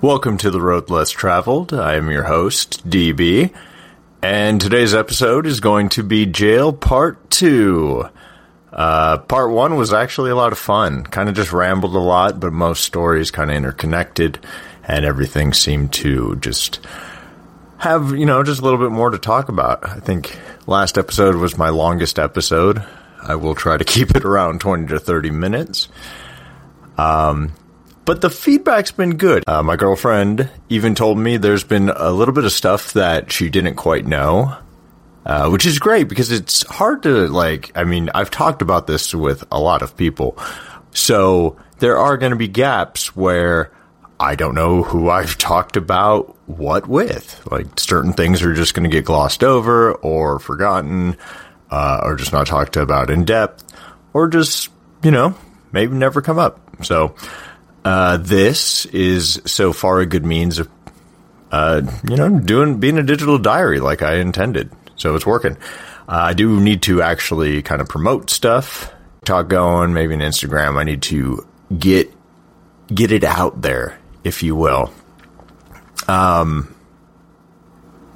Welcome to the Road Less Traveled. I am your host, DB, and today's episode is going to be Jail Part 2. Uh, part 1 was actually a lot of fun. Kind of just rambled a lot, but most stories kind of interconnected, and everything seemed to just have, you know, just a little bit more to talk about. I think last episode was my longest episode. I will try to keep it around 20 to 30 minutes. Um, but the feedback's been good. Uh, my girlfriend even told me there's been a little bit of stuff that she didn't quite know, uh, which is great because it's hard to like. I mean, I've talked about this with a lot of people, so there are going to be gaps where I don't know who I've talked about what with. Like certain things are just going to get glossed over or forgotten, uh, or just not talked about in depth, or just you know maybe never come up. So uh, this is so far a good means of, uh, you know, doing being a digital diary like I intended. So it's working. Uh, I do need to actually kind of promote stuff, talk going, maybe an Instagram. I need to get get it out there, if you will. Um,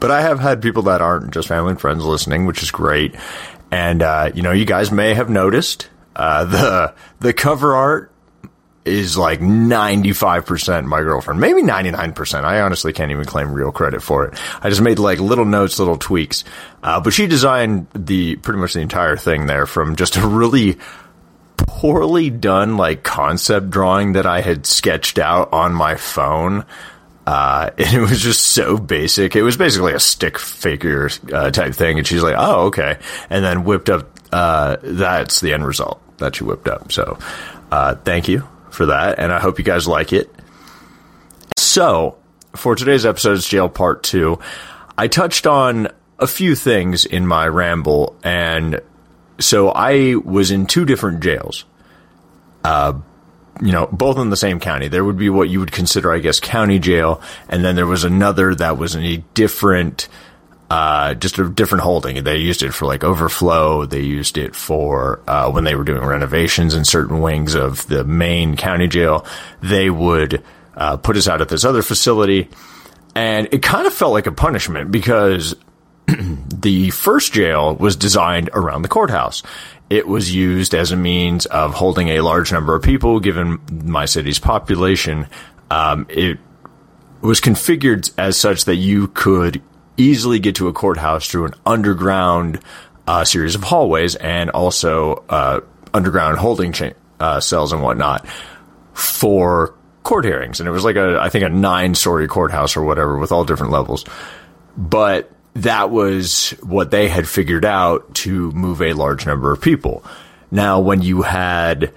but I have had people that aren't just family and friends listening, which is great. And uh, you know, you guys may have noticed uh, the the cover art is like 95% my girlfriend, maybe 99%. I honestly can't even claim real credit for it. I just made like little notes, little tweaks. Uh, but she designed the pretty much the entire thing there from just a really poorly done like concept drawing that I had sketched out on my phone. Uh, and it was just so basic. It was basically a stick figure uh, type thing. And she's like, oh, okay. And then whipped up, uh, that's the end result that she whipped up. So, uh, thank you for that, and I hope you guys like it. So, for today's episode, it's Jail Part 2. I touched on a few things in my ramble, and so I was in two different jails. Uh, you know, both in the same county. There would be what you would consider, I guess, county jail, and then there was another that was in a different uh, just a different holding. They used it for like overflow. They used it for uh, when they were doing renovations in certain wings of the main county jail. They would uh, put us out at this other facility, and it kind of felt like a punishment because the first jail was designed around the courthouse. It was used as a means of holding a large number of people, given my city's population. Um, it was configured as such that you could easily get to a courthouse through an underground uh, series of hallways and also uh, underground holding cha- uh, cells and whatnot for court hearings. And it was like a, I think, a nine story courthouse or whatever with all different levels. But that was what they had figured out to move a large number of people. Now, when you had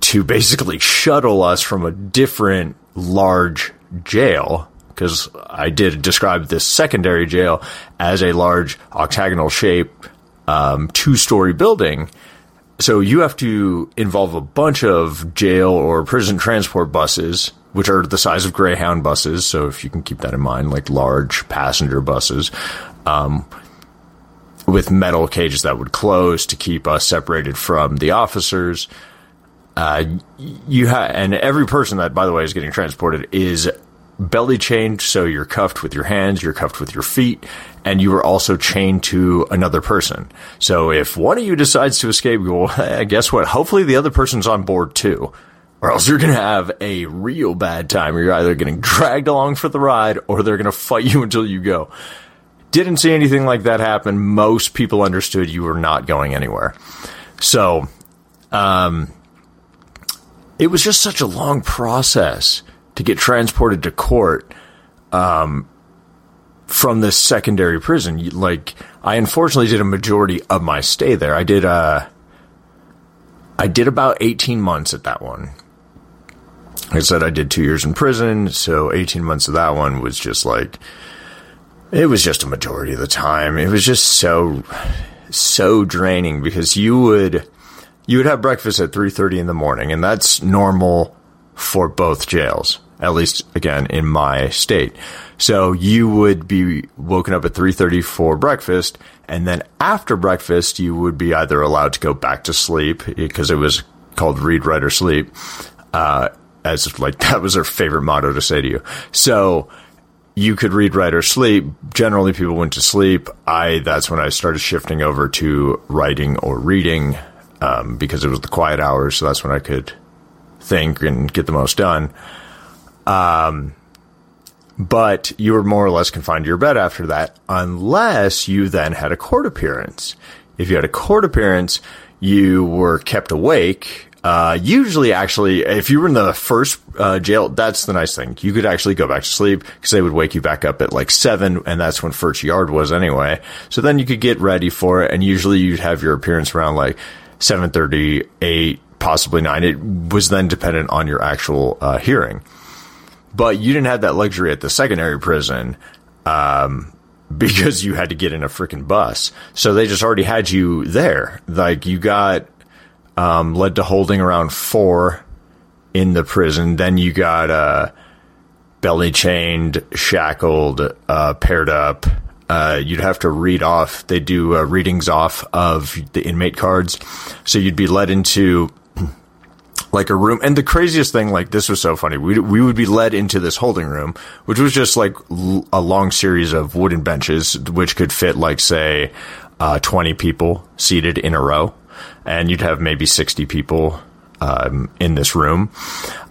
to basically shuttle us from a different large jail because I did describe this secondary jail as a large octagonal shape, um, two story building. So you have to involve a bunch of jail or prison transport buses, which are the size of Greyhound buses. So if you can keep that in mind, like large passenger buses, um, with metal cages that would close to keep us separated from the officers. Uh, you have, and every person that, by the way, is getting transported is belly chained, so you're cuffed with your hands, you're cuffed with your feet, and you are also chained to another person. So if one of you decides to escape, well, guess what? Hopefully the other person's on board too. Or else you're going to have a real bad time. You're either getting dragged along for the ride or they're going to fight you until you go. Didn't see anything like that happen. Most people understood you were not going anywhere. So, um, it was just such a long process to get transported to court um, from this secondary prison. Like, I unfortunately did a majority of my stay there. I did uh, I did about eighteen months at that one. I said I did two years in prison, so eighteen months of that one was just like it was just a majority of the time. It was just so so draining because you would you would have breakfast at 3:30 in the morning and that's normal for both jails at least again in my state. So you would be woken up at 3:30 for breakfast and then after breakfast you would be either allowed to go back to sleep because it was called read write or sleep. Uh, as like that was their favorite motto to say to you. So you could read, write, or sleep. Generally, people went to sleep. I that's when I started shifting over to writing or reading um, because it was the quiet hours. So that's when I could think and get the most done. Um, but you were more or less confined to your bed after that, unless you then had a court appearance. If you had a court appearance, you were kept awake. Uh, usually, actually, if you were in the first uh, jail, that's the nice thing. You could actually go back to sleep because they would wake you back up at like seven, and that's when first yard was anyway. So then you could get ready for it, and usually you'd have your appearance around like seven thirty, eight, possibly nine. It was then dependent on your actual uh, hearing, but you didn't have that luxury at the secondary prison. Um, because you had to get in a freaking bus. So they just already had you there. Like you got um, led to holding around four in the prison. Then you got uh, belly chained, shackled, uh, paired up. Uh, you'd have to read off. They do uh, readings off of the inmate cards, so you'd be led into like a room. And the craziest thing, like this was so funny. We we would be led into this holding room, which was just like l- a long series of wooden benches, which could fit like say uh, twenty people seated in a row, and you'd have maybe sixty people um, in this room.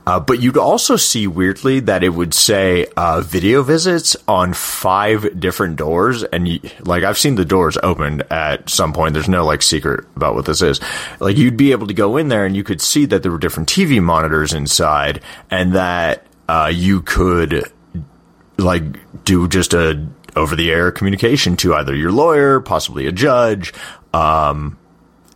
Uh, but you'd also see weirdly that it would say uh, video visits on five different doors, and you, like I've seen the doors opened at some point. There's no like secret about what this is. Like you'd be able to go in there and you could see that there were different TV monitors inside, and that uh, you could like do just a over the air communication to either your lawyer, possibly a judge, um,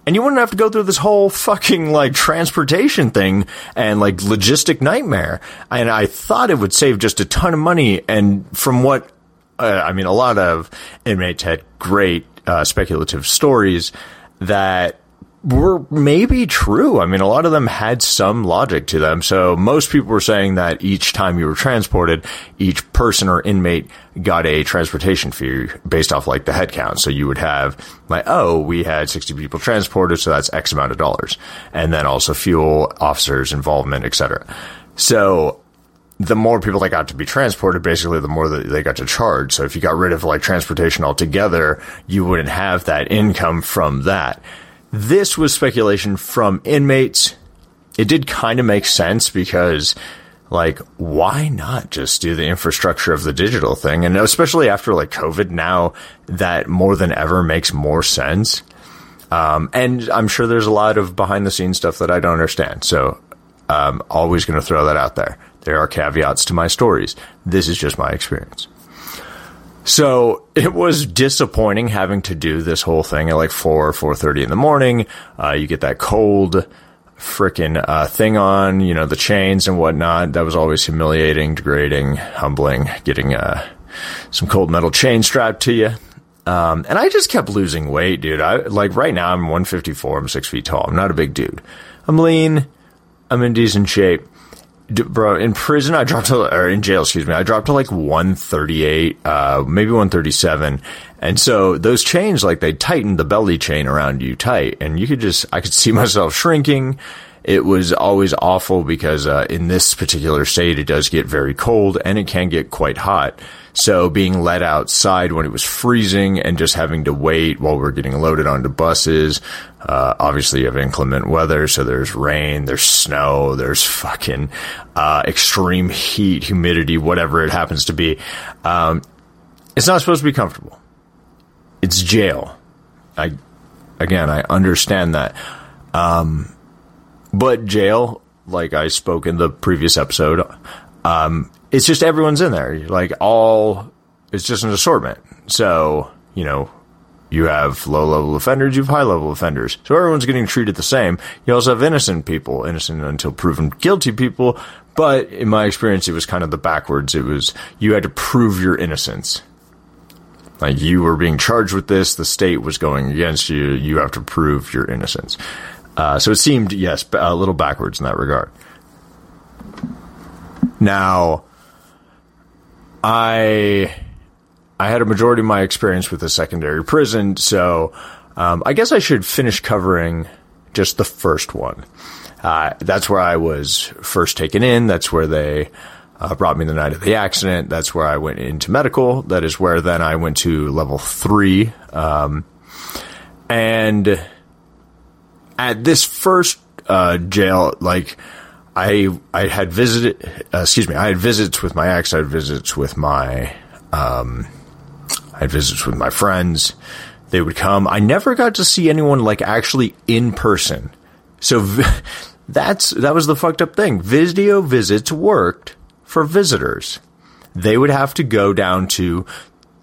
and you wouldn't have to go through this whole fucking like transportation thing and like logistic nightmare. And I thought it would save just a ton of money. And from what uh, I mean, a lot of inmates had great uh, speculative stories that were maybe true. I mean, a lot of them had some logic to them. So most people were saying that each time you were transported, each person or inmate got a transportation fee based off like the head count. So you would have like, oh, we had 60 people transported. So that's X amount of dollars. And then also fuel, officers, involvement, etc. So the more people that got to be transported, basically, the more that they got to charge. So if you got rid of like transportation altogether, you wouldn't have that income from that. This was speculation from inmates. It did kind of make sense because, like, why not just do the infrastructure of the digital thing? And especially after like COVID, now that more than ever makes more sense. Um, and I'm sure there's a lot of behind the scenes stuff that I don't understand. So, I'm always going to throw that out there. There are caveats to my stories. This is just my experience. So it was disappointing having to do this whole thing at like four, four thirty in the morning. Uh, you get that cold freaking uh, thing on, you know, the chains and whatnot. That was always humiliating, degrading, humbling. Getting uh, some cold metal chain strapped to you. Um, and I just kept losing weight, dude. I like right now I'm 154. I'm six feet tall. I'm not a big dude. I'm lean. I'm in decent shape bro, in prison, I dropped to, or in jail, excuse me, I dropped to like 138, uh, maybe 137. And so those chains, like they tightened the belly chain around you tight and you could just, I could see myself shrinking. It was always awful because, uh, in this particular state, it does get very cold and it can get quite hot. So being let outside when it was freezing and just having to wait while we're getting loaded onto buses. Uh, obviously you have inclement weather. So there's rain, there's snow, there's fucking, uh, extreme heat, humidity, whatever it happens to be. Um, it's not supposed to be comfortable. It's jail. I, again, I understand that. Um, but jail, like I spoke in the previous episode, um, it's just everyone's in there. Like all, it's just an assortment. So, you know, you have low level offenders, you have high level offenders. So everyone's getting treated the same. You also have innocent people, innocent until proven guilty people. But in my experience, it was kind of the backwards. It was, you had to prove your innocence. Like you were being charged with this, the state was going against you, you have to prove your innocence. Uh, so it seemed, yes, a little backwards in that regard. Now, I I had a majority of my experience with a secondary prison, so um, I guess I should finish covering just the first one. Uh, that's where I was first taken in. That's where they uh, brought me the night of the accident. That's where I went into medical. That is where then I went to level three. Um, and at this first uh, jail, like I I had visited, uh, excuse me, I had visits with my ex. I had visits with my, um, I had visits with my friends. They would come. I never got to see anyone like actually in person. So that's that was the fucked up thing. Video visits worked for visitors. They would have to go down to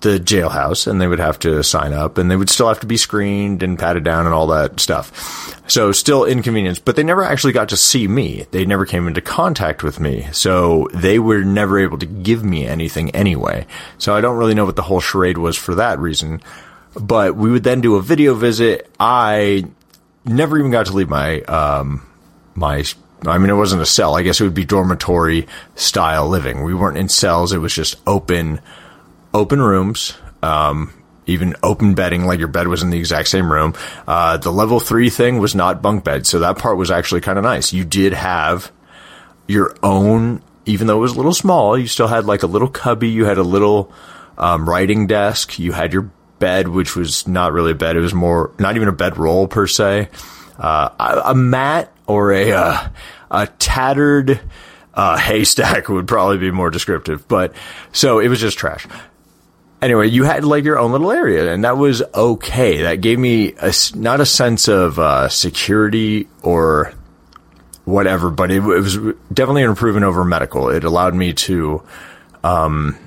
the jailhouse and they would have to sign up and they would still have to be screened and patted down and all that stuff. So still inconvenience, but they never actually got to see me. They never came into contact with me. So they were never able to give me anything anyway. So I don't really know what the whole charade was for that reason. But we would then do a video visit. I never even got to leave my, um, my I mean, it wasn't a cell. I guess it would be dormitory style living. We weren't in cells. It was just open open rooms, um, even open bedding, like your bed was in the exact same room. Uh, the level three thing was not bunk bed, so that part was actually kind of nice. You did have your own, even though it was a little small, you still had like a little cubby. You had a little um, writing desk. You had your bed, which was not really a bed. It was more, not even a bed roll per se. Uh, a, a, mat or a uh, a tattered uh, haystack would probably be more descriptive. But so it was just trash anyway, you had like your own little area, and that was okay. That gave me a, not a sense of uh, security or whatever, but it, it, was definitely an improvement over medical. It allowed me to, um,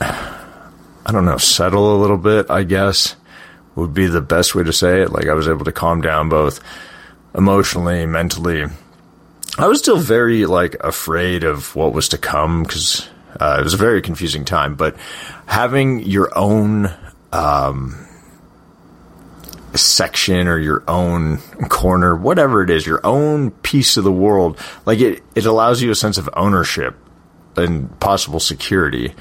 I don't know, settle a little bit. I guess would be the best way to say it. Like I was able to calm down both emotionally, mentally. I was still very like afraid of what was to come because uh, it was a very confusing time, but having your own um, section or your own corner, whatever it is, your own piece of the world, like it, it allows you a sense of ownership and possible security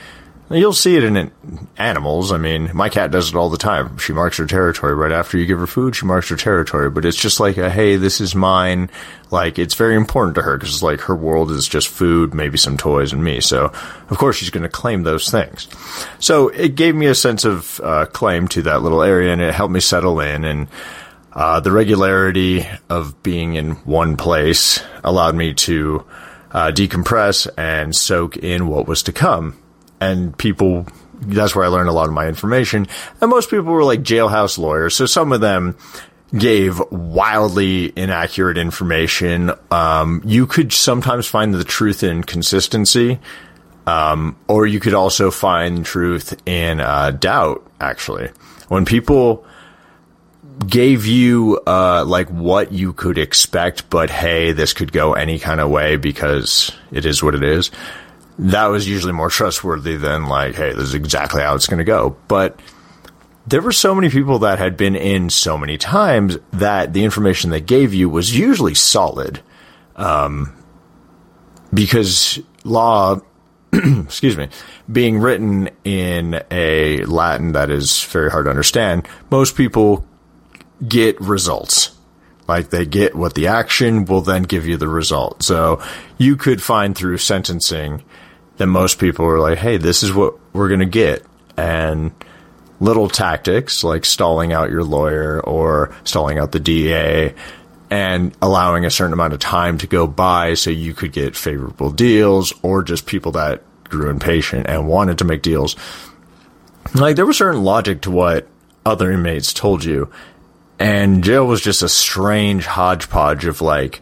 You'll see it in animals. I mean, my cat does it all the time. She marks her territory right after you give her food. She marks her territory, but it's just like a, hey, this is mine. Like it's very important to her because like her world is just food, maybe some toys, and me. So of course she's going to claim those things. So it gave me a sense of uh, claim to that little area, and it helped me settle in and. Uh, the regularity of being in one place allowed me to uh, decompress and soak in what was to come and people that's where I learned a lot of my information. And most people were like jailhouse lawyers, so some of them gave wildly inaccurate information. Um, you could sometimes find the truth in consistency, um, or you could also find truth in uh, doubt. Actually, when people gave you uh, like what you could expect, but hey, this could go any kind of way because it is what it is that was usually more trustworthy than like, hey, this is exactly how it's going to go. But there were so many people that had been in so many times that the information they gave you was usually solid. Um, because law, excuse me, being written in a Latin that is very hard to understand, most people get results. Like they get what the action will then give you the result. So you could find through sentencing that most people were like, hey, this is what we're going to get. And little tactics like stalling out your lawyer or stalling out the DA and allowing a certain amount of time to go by so you could get favorable deals or just people that grew impatient and wanted to make deals. Like there was certain logic to what other inmates told you. And jail was just a strange hodgepodge of like,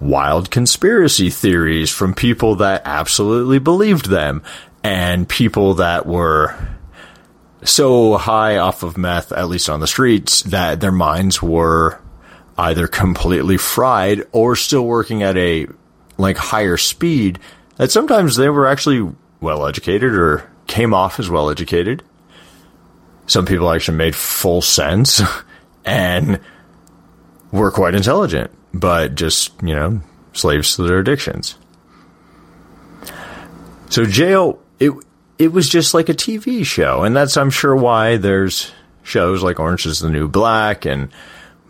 wild conspiracy theories from people that absolutely believed them and people that were so high off of meth, at least on the streets, that their minds were either completely fried or still working at a like higher speed that sometimes they were actually well educated or came off as well educated. Some people actually made full sense and were quite intelligent but just, you know, slaves to their addictions. So jail, it it was just like a TV show, and that's I'm sure why there's shows like Orange is the New Black and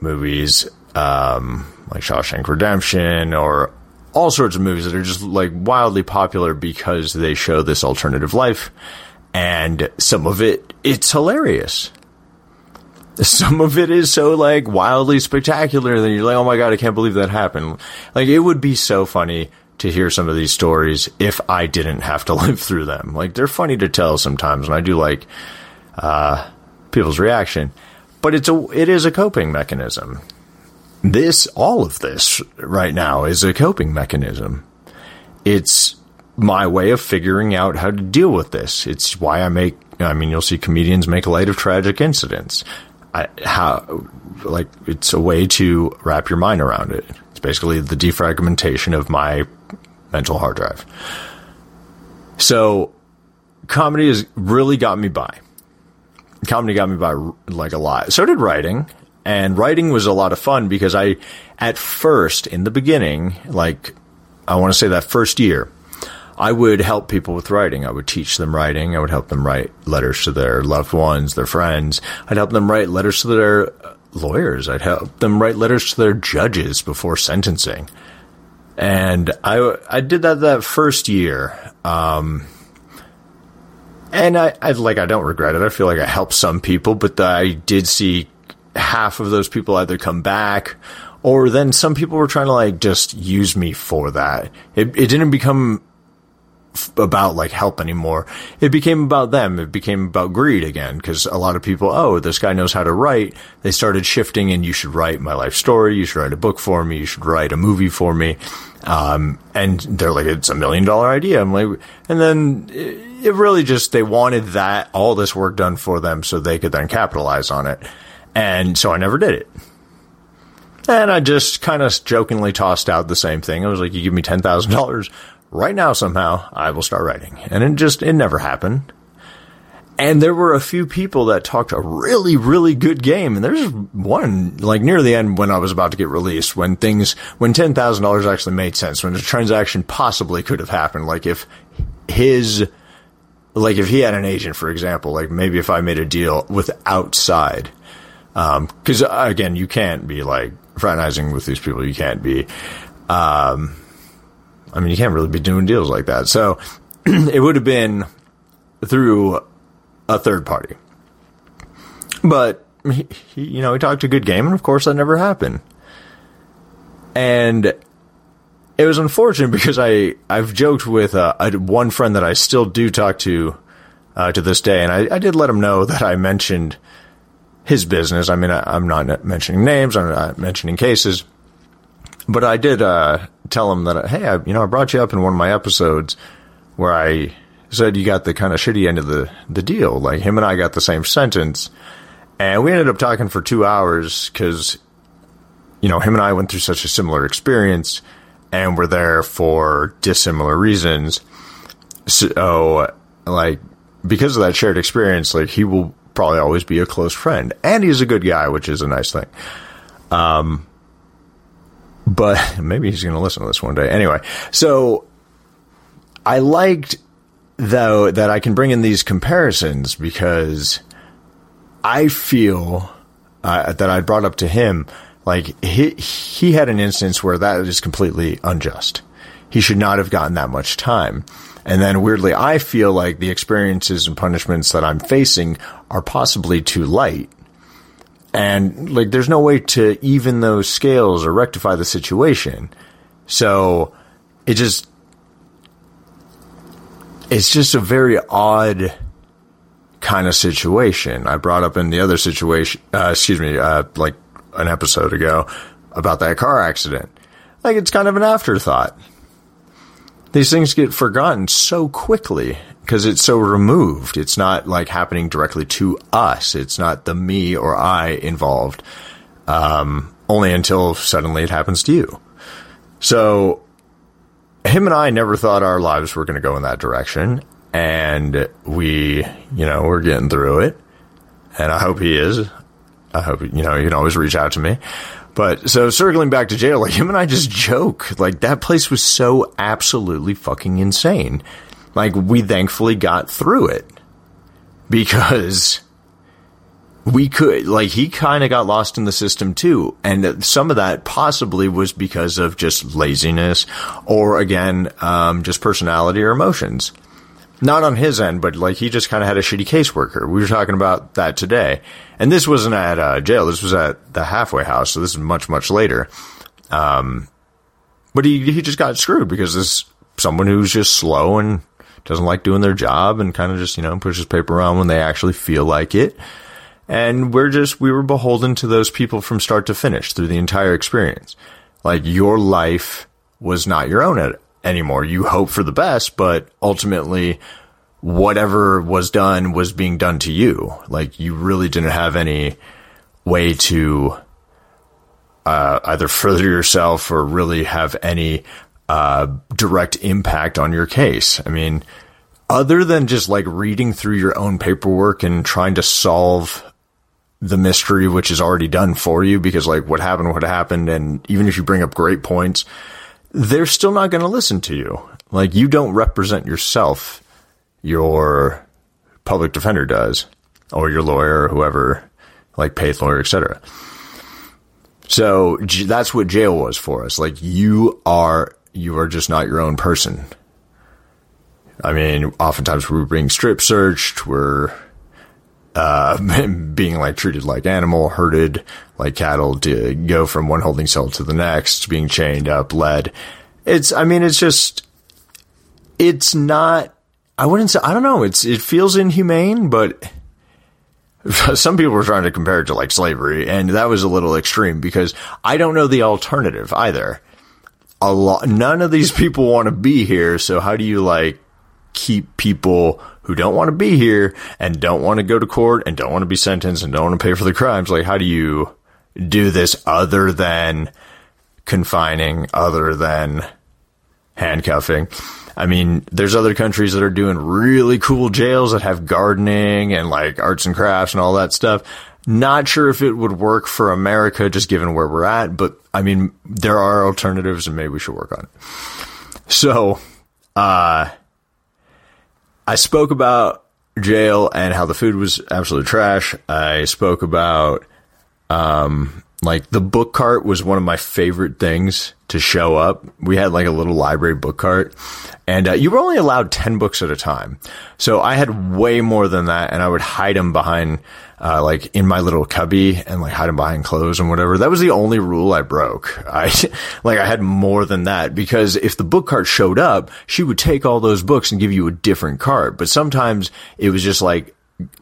movies um, like Shawshank Redemption or all sorts of movies that are just like wildly popular because they show this alternative life. And some of it, it's hilarious. Some of it is so like wildly spectacular that you're like, oh my God, I can't believe that happened. Like it would be so funny to hear some of these stories if I didn't have to live through them. Like they're funny to tell sometimes, and I do like uh, people's reaction. But it's a it is a coping mechanism. This all of this right now is a coping mechanism. It's my way of figuring out how to deal with this. It's why I make. I mean, you'll see comedians make light of tragic incidents. I, how like it's a way to wrap your mind around it. It's basically the defragmentation of my mental hard drive. So, comedy has really got me by. Comedy got me by like a lot. So did writing. And writing was a lot of fun because I, at first, in the beginning, like, I want to say that first year, I would help people with writing. I would teach them writing. I would help them write letters to their loved ones, their friends. I'd help them write letters to their lawyers. I'd help them write letters to their judges before sentencing. And I, I did that that first year. Um, and I, I like, I don't regret it. I feel like I helped some people, but I did see half of those people either come back or then some people were trying to like just use me for that. It, it didn't become about like help anymore. It became about them. It became about greed again because a lot of people, oh, this guy knows how to write. They started shifting and you should write my life story. You should write a book for me. You should write a movie for me. Um, and they're like, it's a million dollar idea. I'm like, and then it, it really just, they wanted that, all this work done for them so they could then capitalize on it. And so I never did it. And I just kind of jokingly tossed out the same thing. I was like, you give me $10,000 right now somehow I will start writing. And it just, it never happened. And there were a few people that talked a really, really good game. And there's one, like near the end when I was about to get released, when things, when $10,000 actually made sense, when a transaction possibly could have happened. Like if his, like if he had an agent, for example, like maybe if I made a deal with outside, um, cause again, you can't be like fraternizing with these people. You can't be, um, I mean, you can't really be doing deals like that. So it would have been through a third party. But, he, he, you know, he talked a good game, and of course that never happened. And it was unfortunate because I, I've joked with uh, one friend that I still do talk to uh, to this day, and I, I did let him know that I mentioned his business. I mean, I, am not mentioning names, I'm not mentioning cases, but I did uh, tell him that, hey, I, you know, I brought you up in one of my episodes where I said you got the kind of shitty end of the, the deal. Like him and I got the same sentence. And we ended up talking for two hours because, you know, him and I went through such a similar experience and were there for dissimilar reasons. So, like, because of that shared experience, like, he will probably always be a close friend. And he's a good guy, which is a nice thing. Um, but maybe he's going to listen to this one day. Anyway, so I liked though that I can bring in these comparisons because I feel uh, that I brought up to him like he he had an instance where that is completely unjust. He should not have gotten that much time. And then weirdly, I feel like the experiences and punishments that I'm facing are possibly too light and like there's no way to even those scales or rectify the situation. So it just it's just a very odd kind of situation. I brought up in the other situation, uh, excuse me, uh, like an episode ago about that car accident. Like it's kind of an afterthought. These things get forgotten so quickly because it's so removed. It's not like happening directly to us. It's not the me or I involved. Um, only until suddenly it happens to you. So him and I never thought our lives were going to go in that direction. And we, you know, we're getting through it. And I hope he is. I hope, you know, you can always reach out to me. But so circling back to jail, like him and I just joke. Like that place was so absolutely fucking insane. Like we thankfully got through it because we could like he kind of got lost in the system too and some of that possibly was because of just laziness or again um, just personality or emotions not on his end but like he just kind of had a shitty caseworker. We were talking about that today. And this wasn't at uh, jail. This was at the halfway house so this is much much later. Um, but he he just got screwed because this someone who's just slow and doesn't like doing their job and kind of just you know pushes paper around when they actually feel like it. And we're just, we were beholden to those people from start to finish through the entire experience. Like your life was not your own anymore. You hope for the best, but ultimately whatever was done was being done to you. Like you really didn't have any way to uh, either further yourself or really have any uh, direct impact on your case. I mean, other than just like reading through your own paperwork and trying to solve the mystery, which is already done for you because like what happened, what happened. And even if you bring up great points, they're still not going to listen to you. Like you don't represent yourself. Your public defender does or your lawyer or whoever, like paid lawyer, etc. So that's what jail was for us. Like you are, you are just not your own person. I mean, oftentimes we're being strip searched. We're uh, being like treated like animal, herded like cattle to go from one holding cell to the next, being chained up, led. It's, I mean, it's just, it's not, I wouldn't say, I don't know, it's, it feels inhumane, but some people were trying to compare it to like slavery, and that was a little extreme because I don't know the alternative either. A lot, none of these people want to be here, so how do you like keep people who don't want to be here and don't want to go to court and don't want to be sentenced and don't want to pay for the crimes. Like, how do you do this other than confining, other than handcuffing? I mean, there's other countries that are doing really cool jails that have gardening and like arts and crafts and all that stuff. Not sure if it would work for America just given where we're at, but I mean, there are alternatives and maybe we should work on it. So, uh, I spoke about jail and how the food was absolute trash. I spoke about, um, like the book cart was one of my favorite things to show up. We had like a little library book cart and uh, you were only allowed 10 books at a time. So I had way more than that and I would hide them behind uh, like in my little cubby and like hide them behind clothes and whatever. That was the only rule I broke. I like I had more than that because if the book cart showed up, she would take all those books and give you a different cart. But sometimes it was just like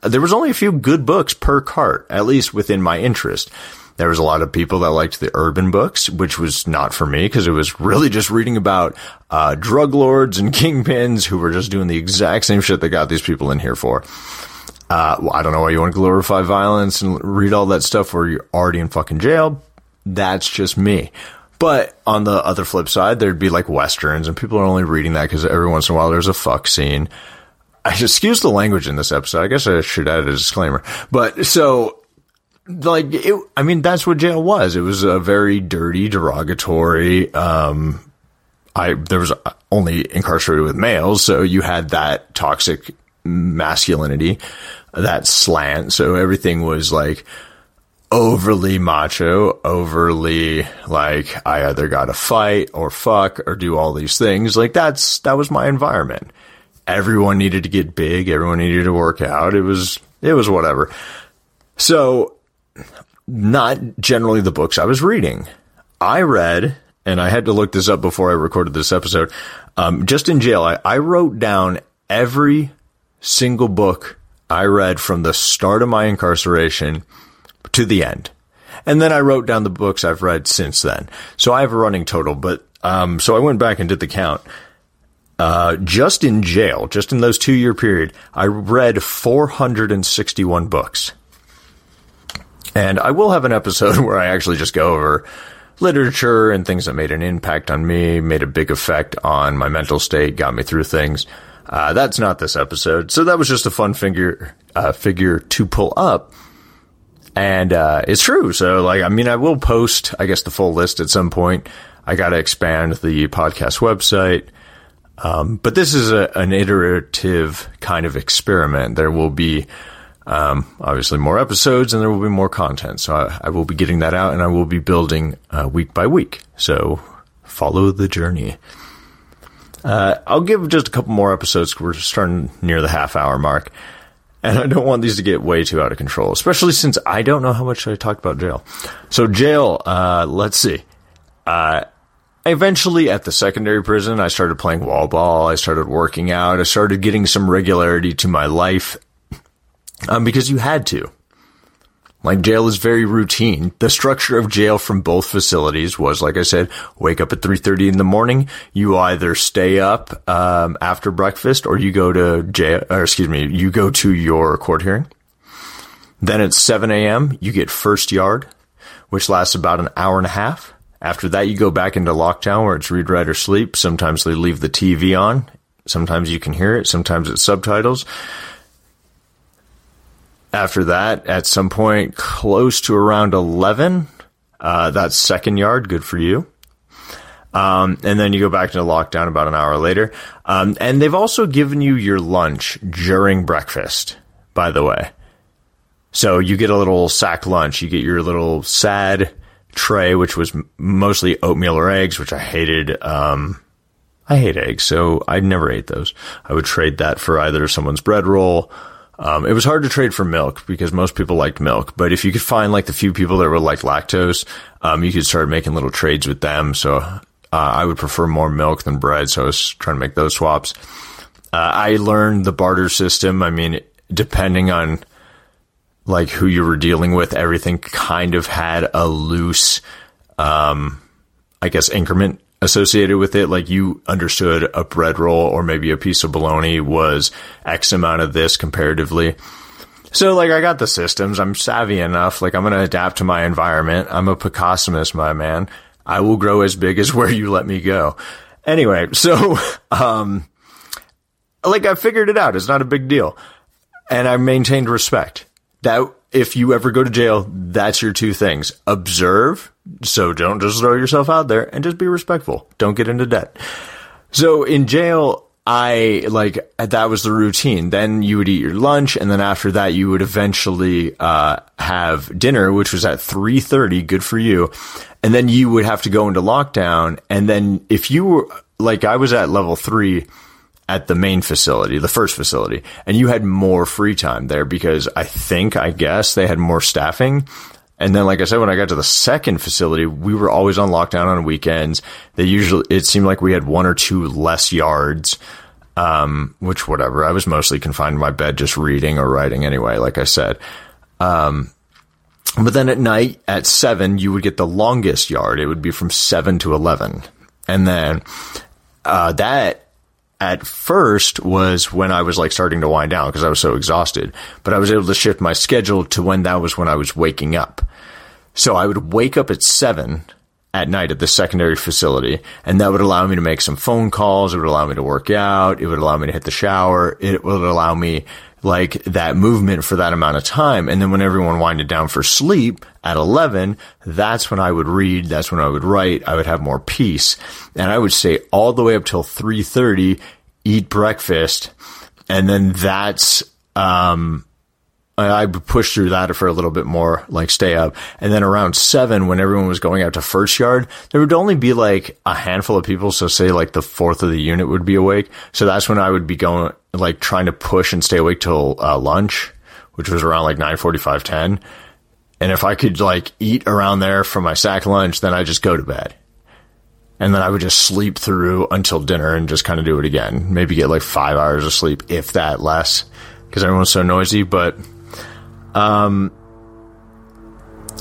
there was only a few good books per cart, at least within my interest. There was a lot of people that liked the urban books, which was not for me because it was really just reading about uh, drug lords and kingpins who were just doing the exact same shit they got these people in here for. Uh, well, I don't know why you want to glorify violence and read all that stuff where you're already in fucking jail. That's just me. But on the other flip side, there'd be like westerns, and people are only reading that because every once in a while there's a fuck scene. I excuse the language in this episode. I guess I should add a disclaimer. But so, like, it, I mean, that's what jail was. It was a very dirty, derogatory. Um, I there was only incarcerated with males, so you had that toxic masculinity, that slant. So everything was like overly macho, overly like I either got to fight or fuck or do all these things. Like that's that was my environment. Everyone needed to get big, everyone needed to work out. It was it was whatever. So not generally the books I was reading. I read, and I had to look this up before I recorded this episode. Um, just in jail, I, I wrote down every single book I read from the start of my incarceration to the end. And then I wrote down the books I've read since then. So I have a running total, but, um, so I went back and did the count. Uh, just in jail, just in those two year period, I read 461 books. And I will have an episode where I actually just go over literature and things that made an impact on me, made a big effect on my mental state, got me through things. Uh, that's not this episode. So that was just a fun figure, uh, figure to pull up. And, uh, it's true. So like, I mean, I will post, I guess, the full list at some point. I got to expand the podcast website. Um, but this is a, an iterative kind of experiment. There will be, Um, obviously, more episodes and there will be more content. So I, I will be getting that out and I will be building uh, week by week. So follow the journey. Uh, I'll give just a couple more episodes. We're starting near the half hour mark. And I don't want these to get way too out of control, especially since I don't know how much I talked about jail. So jail, uh, let's see. Uh, eventually at the secondary prison, I started playing wall ball. I started working out. I started getting some regularity to my life um, because you had to. Like jail is very routine. The structure of jail from both facilities was, like I said, wake up at 3.30 in the morning. You either stay up, um, after breakfast or you go to jail, or excuse me, you go to your court hearing. Then at 7 a.m., you get first yard, which lasts about an hour and a half. After that, you go back into lockdown where it's read, write, or sleep. Sometimes they leave the TV on. Sometimes you can hear it. Sometimes it's subtitles after that, at some point close to around 11, uh, that's second yard. Good for you. Um, and then you go back into lockdown about an hour later. Um, and they've also given you your lunch during breakfast, by the way. So you get a little sack lunch. You get your little sad tray, which was mostly oatmeal or eggs, which I hated. Um, I hate eggs, so I never ate those. I would trade that for either someone's bread roll um, it was hard to trade for milk because most people liked milk, but if you could find like the few people that were like lactose, um, you could start making little trades with them. So, uh, I would prefer more milk than bread. So I was trying to make those swaps. Uh, I learned the barter system. I mean, depending on like who you were dealing with, everything kind of had a loose, um, I guess increment associated with it. Like you understood a bread roll or maybe a piece of bologna was X amount of this comparatively. So like I got the systems. I'm savvy enough. Like I'm going to adapt to my environment. I'm a Picossus, my man. I will grow as big as where you let me go. Anyway, so, um, like I figured it out. It's not a big deal. And I maintained respect. That if you ever go to jail, that's your two things. Observe so don't just throw yourself out there and just be respectful. Don't get into debt. So in jail, I like that was the routine. Then you would eat your lunch, and then after that, you would eventually uh, have dinner, which was at three thirty. Good for you. And then you would have to go into lockdown. And then if you were like I was at level three at the main facility, the first facility, and you had more free time there because I think I guess they had more staffing. And then, like I said, when I got to the second facility, we were always on lockdown on weekends. They usually, it seemed like we had one or two less yards, um, which whatever. I was mostly confined to my bed, just reading or writing anyway, like I said. Um, but then at night at seven, you would get the longest yard. It would be from seven to 11. And then, uh, that at first was when I was like starting to wind down because I was so exhausted, but I was able to shift my schedule to when that was when I was waking up. So I would wake up at seven at night at the secondary facility and that would allow me to make some phone calls. It would allow me to work out. It would allow me to hit the shower. It would allow me like that movement for that amount of time. And then when everyone winded down for sleep at 11, that's when I would read. That's when I would write. I would have more peace. And I would stay all the way up till 3.30, eat breakfast. And then that's, um, I would push through that for a little bit more, like stay up. And then around seven, when everyone was going out to first yard, there would only be like a handful of people. So say like the fourth of the unit would be awake. So that's when I would be going, like trying to push and stay awake till uh, lunch, which was around like 9:45, 10. And if I could like eat around there for my sack lunch, then I just go to bed. And then I would just sleep through until dinner and just kind of do it again. Maybe get like five hours of sleep, if that less, because everyone's so noisy. But um,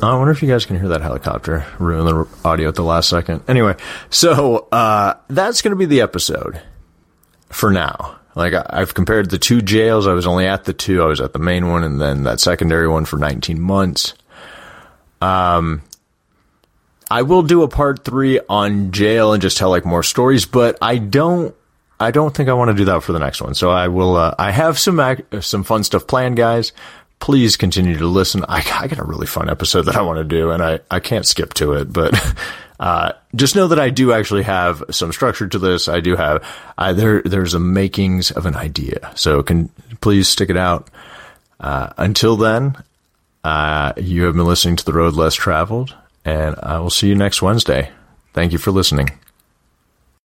I wonder if you guys can hear that helicopter ruin the audio at the last second. Anyway, so uh, that's going to be the episode for now. Like I've compared the two jails. I was only at the two. I was at the main one, and then that secondary one for 19 months. Um, I will do a part three on jail and just tell like more stories, but I don't. I don't think I want to do that for the next one. So I will. Uh, I have some some fun stuff planned, guys please continue to listen. I, I got a really fun episode that I want to do, and I, I can't skip to it, but uh, just know that I do actually have some structure to this. I do have uh, there. There's a makings of an idea, so can please stick it out. Uh, until then, uh, you have been listening to The Road Less Traveled, and I will see you next Wednesday. Thank you for listening.